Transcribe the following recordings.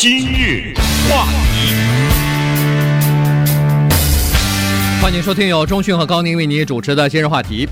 今日话题，欢迎收听由中讯和高宁为您主持的今日话题。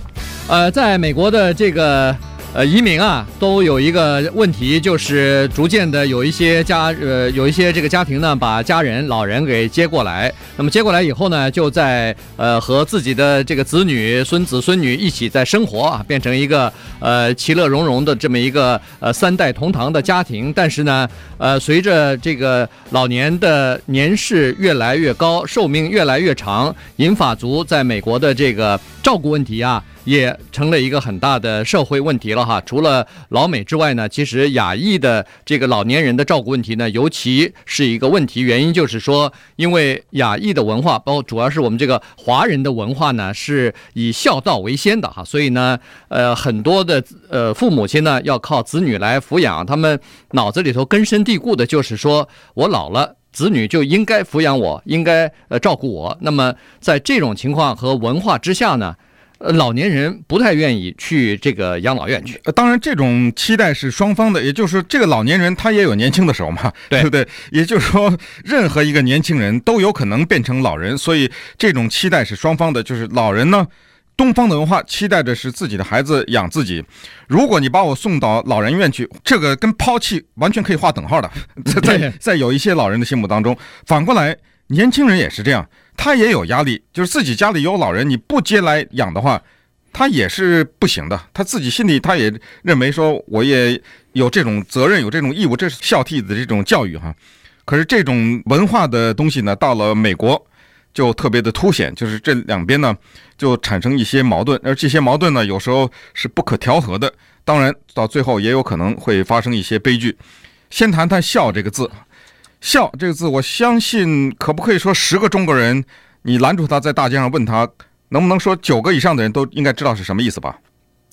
呃，在美国的这个。呃，移民啊，都有一个问题，就是逐渐的有一些家，呃，有一些这个家庭呢，把家人、老人给接过来。那么接过来以后呢，就在呃和自己的这个子女、孙子、孙女一起在生活啊，变成一个呃其乐融融的这么一个呃三代同堂的家庭。但是呢，呃，随着这个老年的年事越来越高，寿命越来越长，银发族在美国的这个照顾问题啊。也成了一个很大的社会问题了哈。除了老美之外呢，其实亚裔的这个老年人的照顾问题呢，尤其是一个问题。原因就是说，因为亚裔的文化，包主要是我们这个华人的文化呢，是以孝道为先的哈。所以呢，呃，很多的呃父母亲呢，要靠子女来抚养。他们脑子里头根深蒂固的就是说，我老了，子女就应该抚养我，应该呃照顾我。那么在这种情况和文化之下呢，老年人不太愿意去这个养老院去。呃，当然，这种期待是双方的，也就是说，这个老年人他也有年轻的时候嘛，对，对不对？也就是说，任何一个年轻人都有可能变成老人，所以这种期待是双方的。就是老人呢，东方的文化期待的是自己的孩子养自己。如果你把我送到老人院去，这个跟抛弃完全可以划等号的。在 在有一些老人的心目当中，反过来，年轻人也是这样。他也有压力，就是自己家里有老人，你不接来养的话，他也是不行的。他自己心里他也认为说，我也有这种责任，有这种义务，这是孝悌的这种教育哈。可是这种文化的东西呢，到了美国就特别的凸显，就是这两边呢就产生一些矛盾，而这些矛盾呢有时候是不可调和的。当然到最后也有可能会发生一些悲剧。先谈谈“孝”这个字。孝这个字，我相信可不可以说十个中国人，你拦住他在大街上问他，能不能说九个以上的人都应该知道是什么意思吧？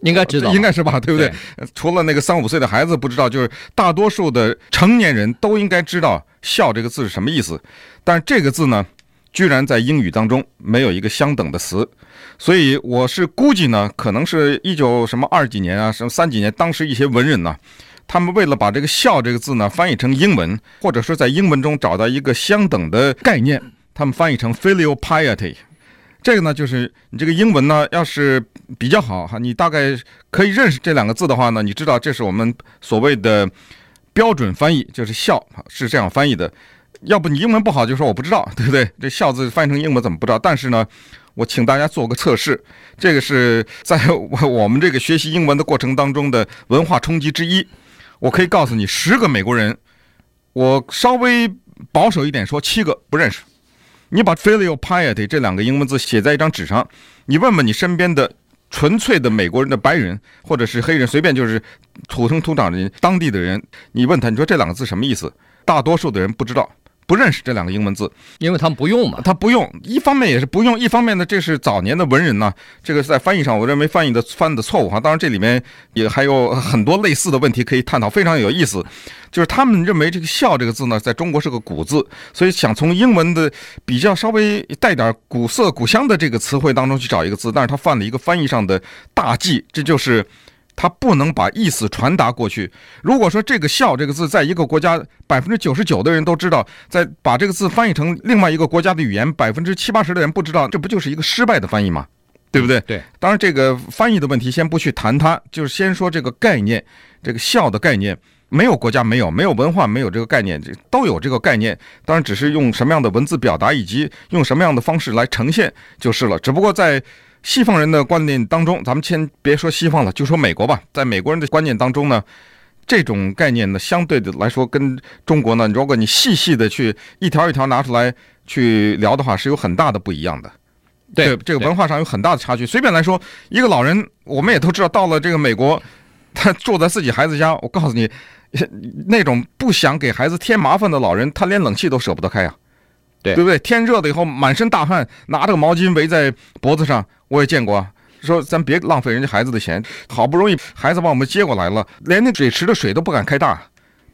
应该知道，应该是吧？对不对？对。除了那个三五岁的孩子不知道，就是大多数的成年人都应该知道“笑”这个字是什么意思。但是这个字呢，居然在英语当中没有一个相等的词，所以我是估计呢，可能是一九什么二几年啊，什么三几年，当时一些文人呢。他们为了把这个“孝”这个字呢翻译成英文，或者说在英文中找到一个相等的概念，他们翻译成 “filial piety”。这个呢，就是你这个英文呢，要是比较好哈，你大概可以认识这两个字的话呢，你知道这是我们所谓的标准翻译，就是“孝”是这样翻译的。要不你英文不好，就说我不知道，对不对？这“孝”字翻译成英文怎么不知道？但是呢，我请大家做个测试，这个是在我我们这个学习英文的过程当中的文化冲击之一。我可以告诉你，十个美国人，我稍微保守一点说，七个不认识。你把 filial piety 这两个英文字写在一张纸上，你问问你身边的纯粹的美国人的白人或者是黑人，随便就是土生土长的当地的人，你问他，你说这两个字什么意思？大多数的人不知道。不认识这两个英文字，因为他们不用嘛。他不用，一方面也是不用，一方面呢，这是早年的文人呢。这个是在翻译上，我认为翻译的翻的错误哈。当然，这里面也还有很多类似的问题可以探讨，非常有意思。就是他们认为这个“笑”这个字呢，在中国是个古字，所以想从英文的比较稍微带点古色古香的这个词汇当中去找一个字，但是他犯了一个翻译上的大忌，这就是。他不能把意思传达过去。如果说这个“孝”这个字，在一个国家百分之九十九的人都知道，在把这个字翻译成另外一个国家的语言，百分之七八十的人不知道，这不就是一个失败的翻译吗？对不对？对。当然，这个翻译的问题先不去谈它，就是先说这个概念，这个“孝”的概念，没有国家没有，没有文化没有这个概念，这都有这个概念。当然，只是用什么样的文字表达，以及用什么样的方式来呈现就是了。只不过在。西方人的观念当中，咱们先别说西方了，就说美国吧。在美国人的观念当中呢，这种概念呢，相对的来说跟中国呢，如果你细细的去一条一条拿出来去聊的话，是有很大的不一样的。对，这个文化上有很大的差距。随便来说，一个老人，我们也都知道，到了这个美国，他住在自己孩子家，我告诉你，那种不想给孩子添麻烦的老人，他连冷气都舍不得开啊。对，对不对？天热了以后，满身大汗，拿着个毛巾围在脖子上，我也见过。说咱别浪费人家孩子的钱，好不容易孩子把我们接过来了，连那水池的水都不敢开大，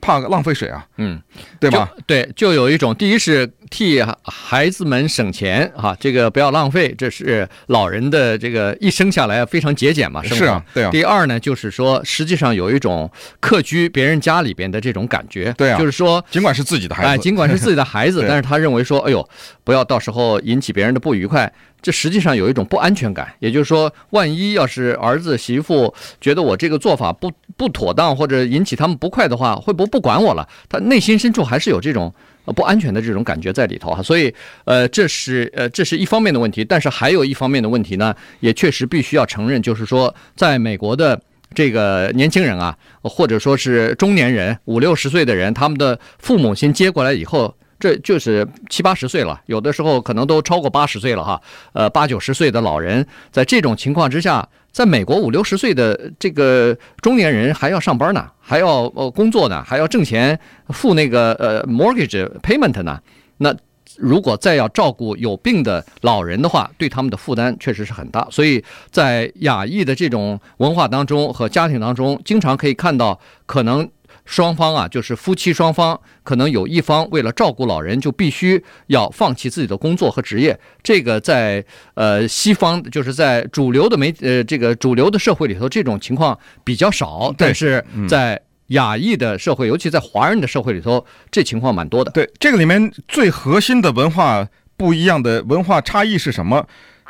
怕浪费水啊。嗯，对吧？对，就有一种，第一是替孩子们省钱哈，这个不要浪费，这是老人的这个一生下来非常节俭嘛。是啊，对啊。第二呢，就是说实际上有一种客居别人家里边的这种感觉，对啊，就是说尽管是自己的孩子，哎，尽管是自己的孩子，但是他认为说，哎呦，不要到时候引起别人的不愉快。这实际上有一种不安全感，也就是说，万一要是儿子媳妇觉得我这个做法不不妥当，或者引起他们不快的话，会不会不管我了？他内心深处还是有这种不安全的这种感觉在里头哈。所以，呃，这是呃这是一方面的问题，但是还有一方面的问题呢，也确实必须要承认，就是说，在美国的这个年轻人啊，或者说是中年人五六十岁的人，他们的父母亲接过来以后。这就是七八十岁了，有的时候可能都超过八十岁了哈。呃，八九十岁的老人，在这种情况之下，在美国五六十岁的这个中年人还要上班呢，还要呃工作呢，还要挣钱付那个呃 mortgage payment 呢。那如果再要照顾有病的老人的话，对他们的负担确实是很大。所以在亚裔的这种文化当中和家庭当中，经常可以看到可能。双方啊，就是夫妻双方，可能有一方为了照顾老人，就必须要放弃自己的工作和职业。这个在呃西方，就是在主流的媒呃这个主流的社会里头，这种情况比较少。但是在亚裔的社会，尤其在华人的社会里头，这情况蛮多的。对，这个里面最核心的文化不一样的文化差异是什么？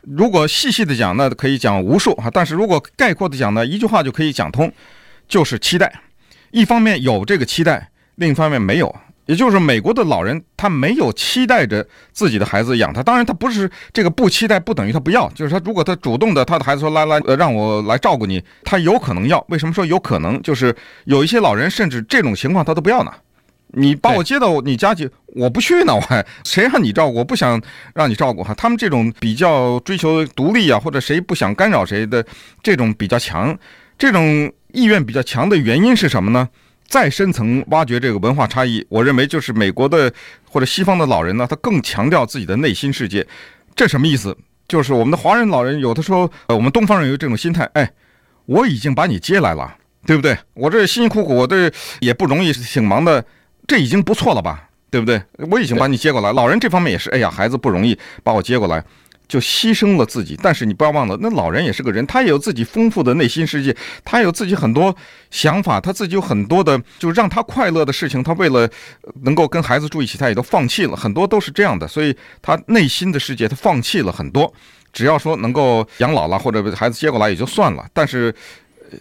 如果细细的讲，那可以讲无数啊。但是如果概括的讲呢，一句话就可以讲通，就是期待。一方面有这个期待，另一方面没有，也就是美国的老人他没有期待着自己的孩子养他。当然，他不是这个不期待，不等于他不要。就是他如果他主动的，他的孩子说来来，呃，让我来照顾你，他有可能要。为什么说有可能？就是有一些老人甚至这种情况他都不要呢。你把我接到你家去，我不去呢，我还谁让你照顾？我不想让你照顾哈。他们这种比较追求独立啊，或者谁不想干扰谁的这种比较强，这种。意愿比较强的原因是什么呢？再深层挖掘这个文化差异，我认为就是美国的或者西方的老人呢，他更强调自己的内心世界。这什么意思？就是我们的华人老人有的时候，呃，我们东方人有这种心态，哎，我已经把你接来了，对不对？我这辛辛苦苦，我这也不容易，挺忙的，这已经不错了吧，对不对？我已经把你接过来，老人这方面也是，哎呀，孩子不容易，把我接过来。就牺牲了自己，但是你不要忘了，那老人也是个人，他也有自己丰富的内心世界，他有自己很多想法，他自己有很多的，就让他快乐的事情，他为了能够跟孩子住一起，他也都放弃了很多，都是这样的，所以他内心的世界他放弃了很多。只要说能够养老了，或者孩子接过来也就算了，但是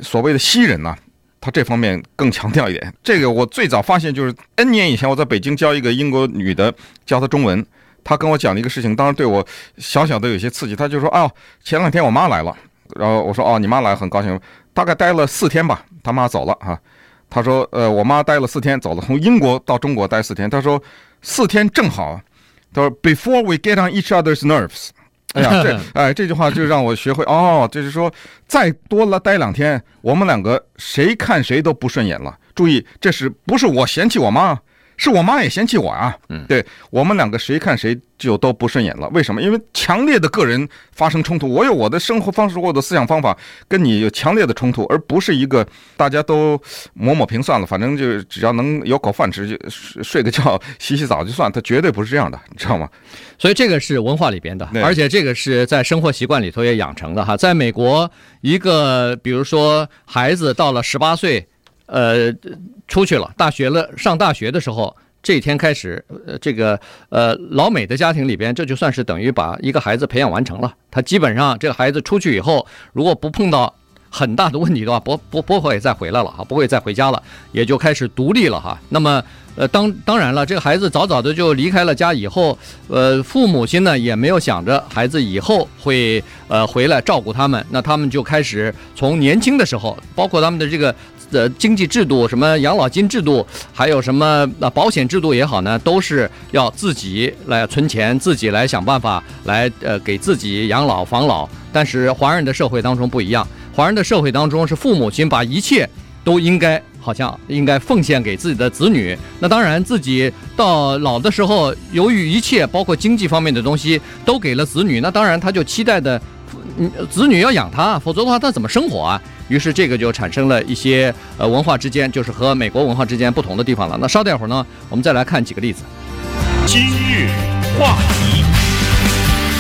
所谓的西人呢，他这方面更强调一点。这个我最早发现就是 N 年以前，我在北京教一个英国女的，教她中文。他跟我讲了一个事情，当时对我小小的有些刺激。他就说：“哦，前两天我妈来了。”然后我说：“哦，你妈来很高兴。”大概待了四天吧，他妈走了啊。他说：“呃，我妈待了四天，走了，从英国到中国待四天。”他说：“四天正好。”他说：“Before we get on each other's nerves。”哎呀，这哎这句话就让我学会哦，就是说再多了待两天，我们两个谁看谁都不顺眼了。注意，这是不是我嫌弃我妈？是我妈也嫌弃我啊，嗯，对我们两个谁看谁就都不顺眼了。为什么？因为强烈的个人发生冲突，我有我的生活方式，我的思想方法，跟你有强烈的冲突，而不是一个大家都抹抹平算了，反正就只要能有口饭吃，就睡睡个觉、洗洗澡就算。他绝对不是这样的，你知道吗？所以这个是文化里边的，而且这个是在生活习惯里头也养成的哈。在美国，一个比如说孩子到了十八岁。呃，出去了，大学了，上大学的时候，这一天开始，呃，这个呃，老美的家庭里边，这就算是等于把一个孩子培养完成了。他基本上这个孩子出去以后，如果不碰到很大的问题的话，不不不会再回来了哈，不会再回家了，也就开始独立了哈。那么，呃，当当然了，这个孩子早早的就离开了家以后，呃，父母亲呢也没有想着孩子以后会呃回来照顾他们，那他们就开始从年轻的时候，包括他们的这个。的经济制度，什么养老金制度，还有什么保险制度也好呢，都是要自己来存钱，自己来想办法来呃给自己养老防老。但是华人的社会当中不一样，华人的社会当中是父母亲把一切都应该好像应该奉献给自己的子女。那当然自己到老的时候，由于一切包括经济方面的东西都给了子女，那当然他就期待的，子女要养他，否则的话他怎么生活啊？于是这个就产生了一些呃文化之间，就是和美国文化之间不同的地方了。那稍待会儿呢，我们再来看几个例子。今日话题。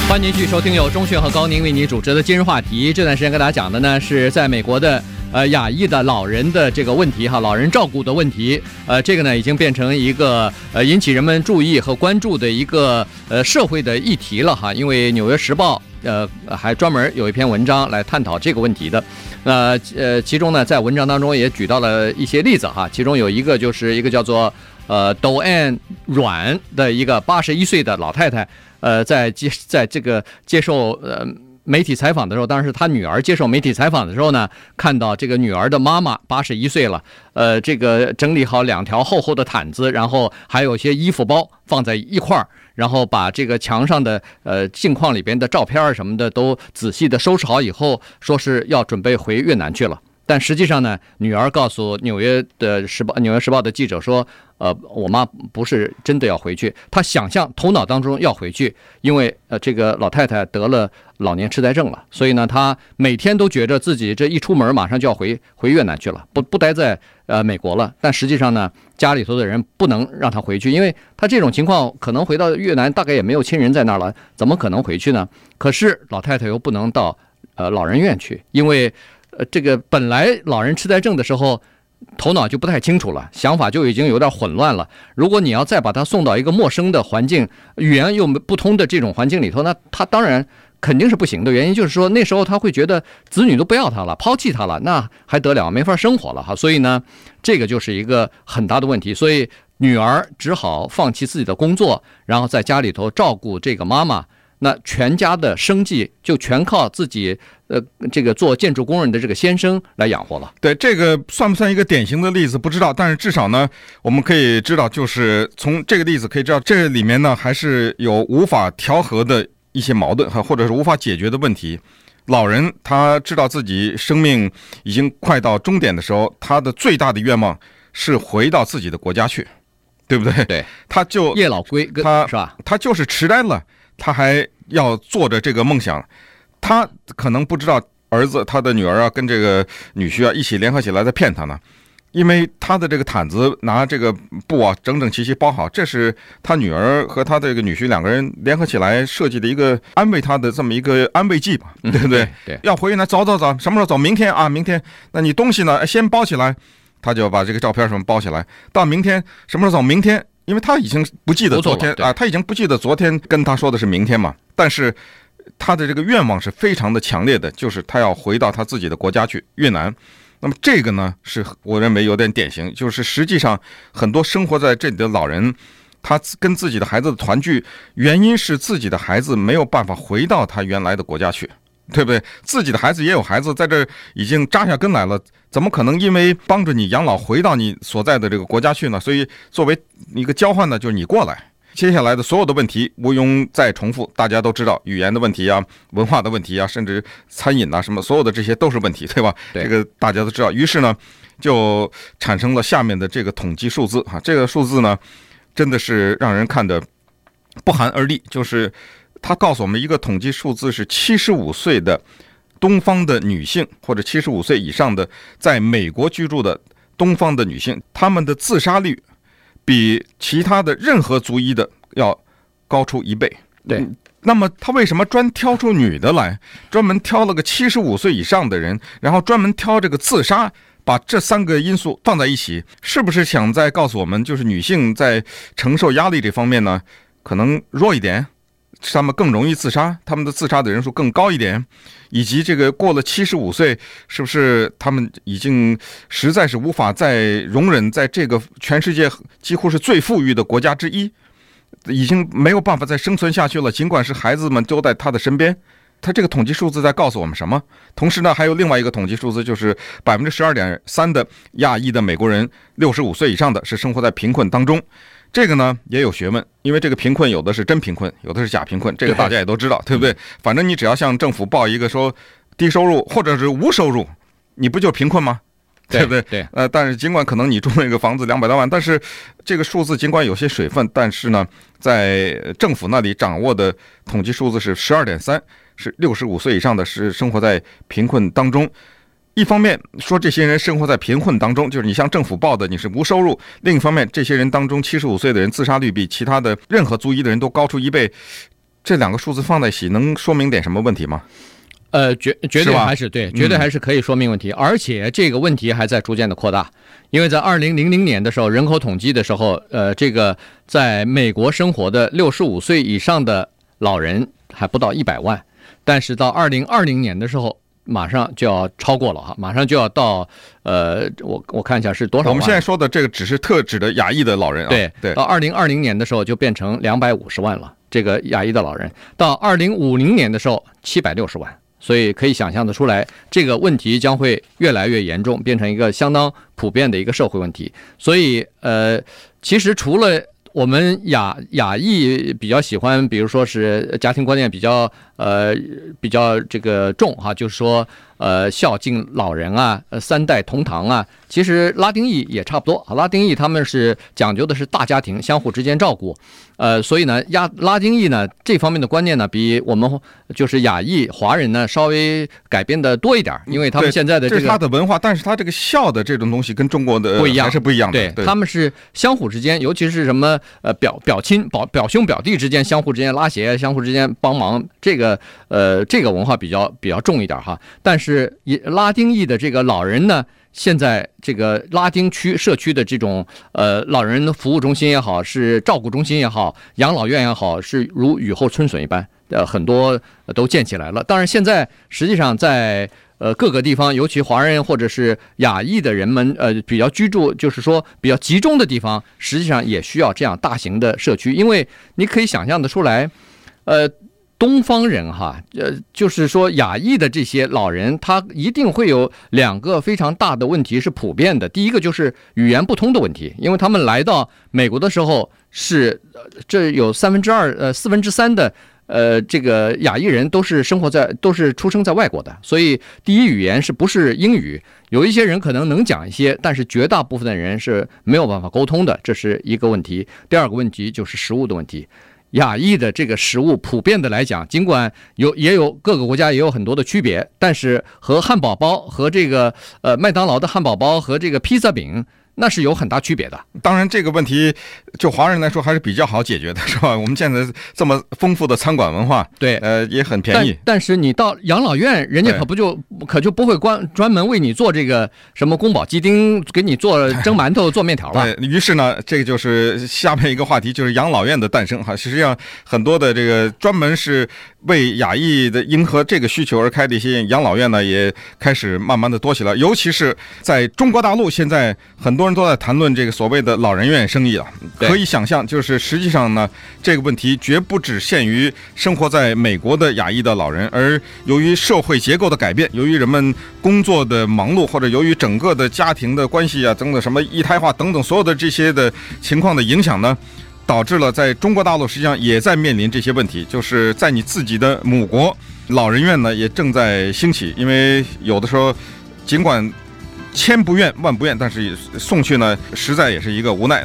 欢迎继续收听由钟迅和高宁为你主持的今日话题。这段时间跟大家讲的呢，是在美国的呃亚裔的老人的这个问题哈，老人照顾的问题。呃，这个呢已经变成一个呃引起人们注意和关注的一个呃社会的议题了哈。因为《纽约时报》呃还专门有一篇文章来探讨这个问题的。那呃，其中呢在文章当中也举到了一些例子哈，其中有一个就是一个叫做呃 Doane 阮的一个八十一岁的老太太。呃，在接在这个接受呃媒体采访的时候，当时他女儿接受媒体采访的时候呢，看到这个女儿的妈妈八十一岁了，呃，这个整理好两条厚厚的毯子，然后还有些衣服包放在一块儿，然后把这个墙上的呃镜框里边的照片什么的都仔细的收拾好以后，说是要准备回越南去了。但实际上呢，女儿告诉纽约的时报，纽约时报的记者说。呃，我妈不是真的要回去，她想象头脑当中要回去，因为呃，这个老太太得了老年痴呆症了，所以呢，她每天都觉得自己这一出门马上就要回回越南去了，不不待在呃美国了。但实际上呢，家里头的人不能让她回去，因为她这种情况可能回到越南大概也没有亲人在那儿了，怎么可能回去呢？可是老太太又不能到呃老人院去，因为呃这个本来老人痴呆症的时候。头脑就不太清楚了，想法就已经有点混乱了。如果你要再把他送到一个陌生的环境，语言又不通的这种环境里头，那他当然肯定是不行的。原因就是说，那时候他会觉得子女都不要他了，抛弃他了，那还得了，没法生活了哈。所以呢，这个就是一个很大的问题。所以女儿只好放弃自己的工作，然后在家里头照顾这个妈妈。那全家的生计就全靠自己，呃，这个做建筑工人的这个先生来养活了。对，这个算不算一个典型的例子？不知道，但是至少呢，我们可以知道，就是从这个例子可以知道，这里面呢还是有无法调和的一些矛盾，哈，或者是无法解决的问题。老人他知道自己生命已经快到终点的时候，他的最大的愿望是回到自己的国家去，对不对？对，他就叶老归根，他是吧？他就是痴呆了。他还要做着这个梦想，他可能不知道儿子、他的女儿啊，跟这个女婿啊一起联合起来在骗他呢，因为他的这个毯子拿这个布啊整整齐齐包好，这是他女儿和他的这个女婿两个人联合起来设计的一个安慰他的这么一个安慰剂吧，对不对？对，要回去呢，走走走，什么时候走？明天啊，明天。那你东西呢？先包起来，他就把这个照片什么包起来，到明天什么时候走？明天。因为他已经不记得昨天啊，他已经不记得昨天跟他说的是明天嘛。但是他的这个愿望是非常的强烈的，就是他要回到他自己的国家去越南。那么这个呢，是我认为有点典型，就是实际上很多生活在这里的老人，他跟自己的孩子的团聚，原因是自己的孩子没有办法回到他原来的国家去。对不对？自己的孩子也有孩子在这儿已经扎下根来了，怎么可能因为帮着你养老回到你所在的这个国家去呢？所以作为一个交换呢，就是你过来。接下来的所有的问题毋庸再重复，大家都知道语言的问题啊，文化的问题啊，甚至餐饮啊什么，所有的这些都是问题，对吧？对。这个大家都知道。于是呢，就产生了下面的这个统计数字啊，这个数字呢，真的是让人看的不寒而栗，就是。他告诉我们一个统计数字是七十五岁的东方的女性，或者七十五岁以上的在美国居住的东方的女性，她们的自杀率比其他的任何族裔的要高出一倍。对，那么他为什么专挑出女的来，专门挑了个七十五岁以上的人，然后专门挑这个自杀，把这三个因素放在一起，是不是想再告诉我们，就是女性在承受压力这方面呢，可能弱一点？他们更容易自杀，他们的自杀的人数更高一点，以及这个过了七十五岁，是不是他们已经实在是无法再容忍，在这个全世界几乎是最富裕的国家之一，已经没有办法再生存下去了。尽管是孩子们都在他的身边，他这个统计数字在告诉我们什么？同时呢，还有另外一个统计数字，就是百分之十二点三的亚裔的美国人，六十五岁以上的是生活在贫困当中。这个呢也有学问，因为这个贫困有的是真贫困，有的是假贫困，这个大家也都知道，对不对？反正你只要向政府报一个说低收入或者是无收入，你不就贫困吗？对不对？对。呃，但是尽管可能你住那个房子两百多万，但是这个数字尽管有些水分，但是呢，在政府那里掌握的统计数字是十二点三，是六十五岁以上的是生活在贫困当中。一方面说这些人生活在贫困当中，就是你向政府报的你是无收入；另一方面，这些人当中七十五岁的人自杀率比其他的任何族裔的人都高出一倍。这两个数字放在一起，能说明点什么问题吗？呃，绝绝对还是对，绝对还是可以说明问题，而且这个问题还在逐渐的扩大，因为在二零零零年的时候，人口统计的时候，呃，这个在美国生活的六十五岁以上的老人还不到一百万，但是到二零二零年的时候，马上就要超过了哈，马上就要到，呃，我我看一下是多少？我们现在说的这个只是特指的亚裔的老人啊，对对，到二零二零年的时候就变成两百五十万了，这个亚裔的老人，到二零五零年的时候七百六十万。所以可以想象的出来，这个问题将会越来越严重，变成一个相当普遍的一个社会问题。所以，呃，其实除了我们亚亚裔比较喜欢，比如说是家庭观念比较呃比较这个重哈，就是说呃孝敬老人啊，呃三代同堂啊。其实拉丁裔也差不多，拉丁裔他们是讲究的是大家庭，相互之间照顾。呃，所以呢，亚拉丁裔呢这方面的观念呢，比我们就是亚裔华人呢稍微改变的多一点，因为他们现在的这个他的文化，但是他这个孝的这种东西跟中国的不一样，还是不一样的。对，对他们是相互之间，尤其是什么呃表表亲表表兄表弟之间相互之间拉鞋，相互之间帮忙，这个呃这个文化比较比较重一点哈。但是是拉丁裔的这个老人呢。现在这个拉丁区社区的这种呃老人服务中心也好，是照顾中心也好，养老院也好，是如雨后春笋一般，呃，很多都建起来了。当然，现在实际上在呃各个地方，尤其华人或者是亚裔的人们呃比较居住，就是说比较集中的地方，实际上也需要这样大型的社区，因为你可以想象得出来，呃。东方人哈，呃，就是说亚裔的这些老人，他一定会有两个非常大的问题是普遍的。第一个就是语言不通的问题，因为他们来到美国的时候是，这有三分之二呃四分之三的呃这个亚裔人都是生活在都是出生在外国的，所以第一语言是不是英语？有一些人可能能讲一些，但是绝大部分的人是没有办法沟通的，这是一个问题。第二个问题就是食物的问题。亚裔的这个食物，普遍的来讲，尽管有也有各个国家也有很多的区别，但是和汉堡包和这个呃麦当劳的汉堡包和这个披萨饼。那是有很大区别的。当然，这个问题就华人来说还是比较好解决的，是吧？我们现在这么丰富的餐馆文化，对，呃，也很便宜。但，但是你到养老院，人家可不就可就不会关专门为你做这个什么宫保鸡丁，给你做蒸馒头、做面条了。对，于是呢，这个就是下面一个话题，就是养老院的诞生哈。实际上，很多的这个专门是为亚裔的迎合这个需求而开的一些养老院呢，也开始慢慢的多起来。尤其是在中国大陆，现在很多人。都在谈论这个所谓的老人院生意啊，可以想象，就是实际上呢，这个问题绝不只限于生活在美国的亚裔的老人，而由于社会结构的改变，由于人们工作的忙碌，或者由于整个的家庭的关系啊，等等什么一胎化等等所有的这些的情况的影响呢，导致了在中国大陆实际上也在面临这些问题，就是在你自己的母国，老人院呢也正在兴起，因为有的时候尽管。千不愿万不愿，但是送去呢，实在也是一个无奈。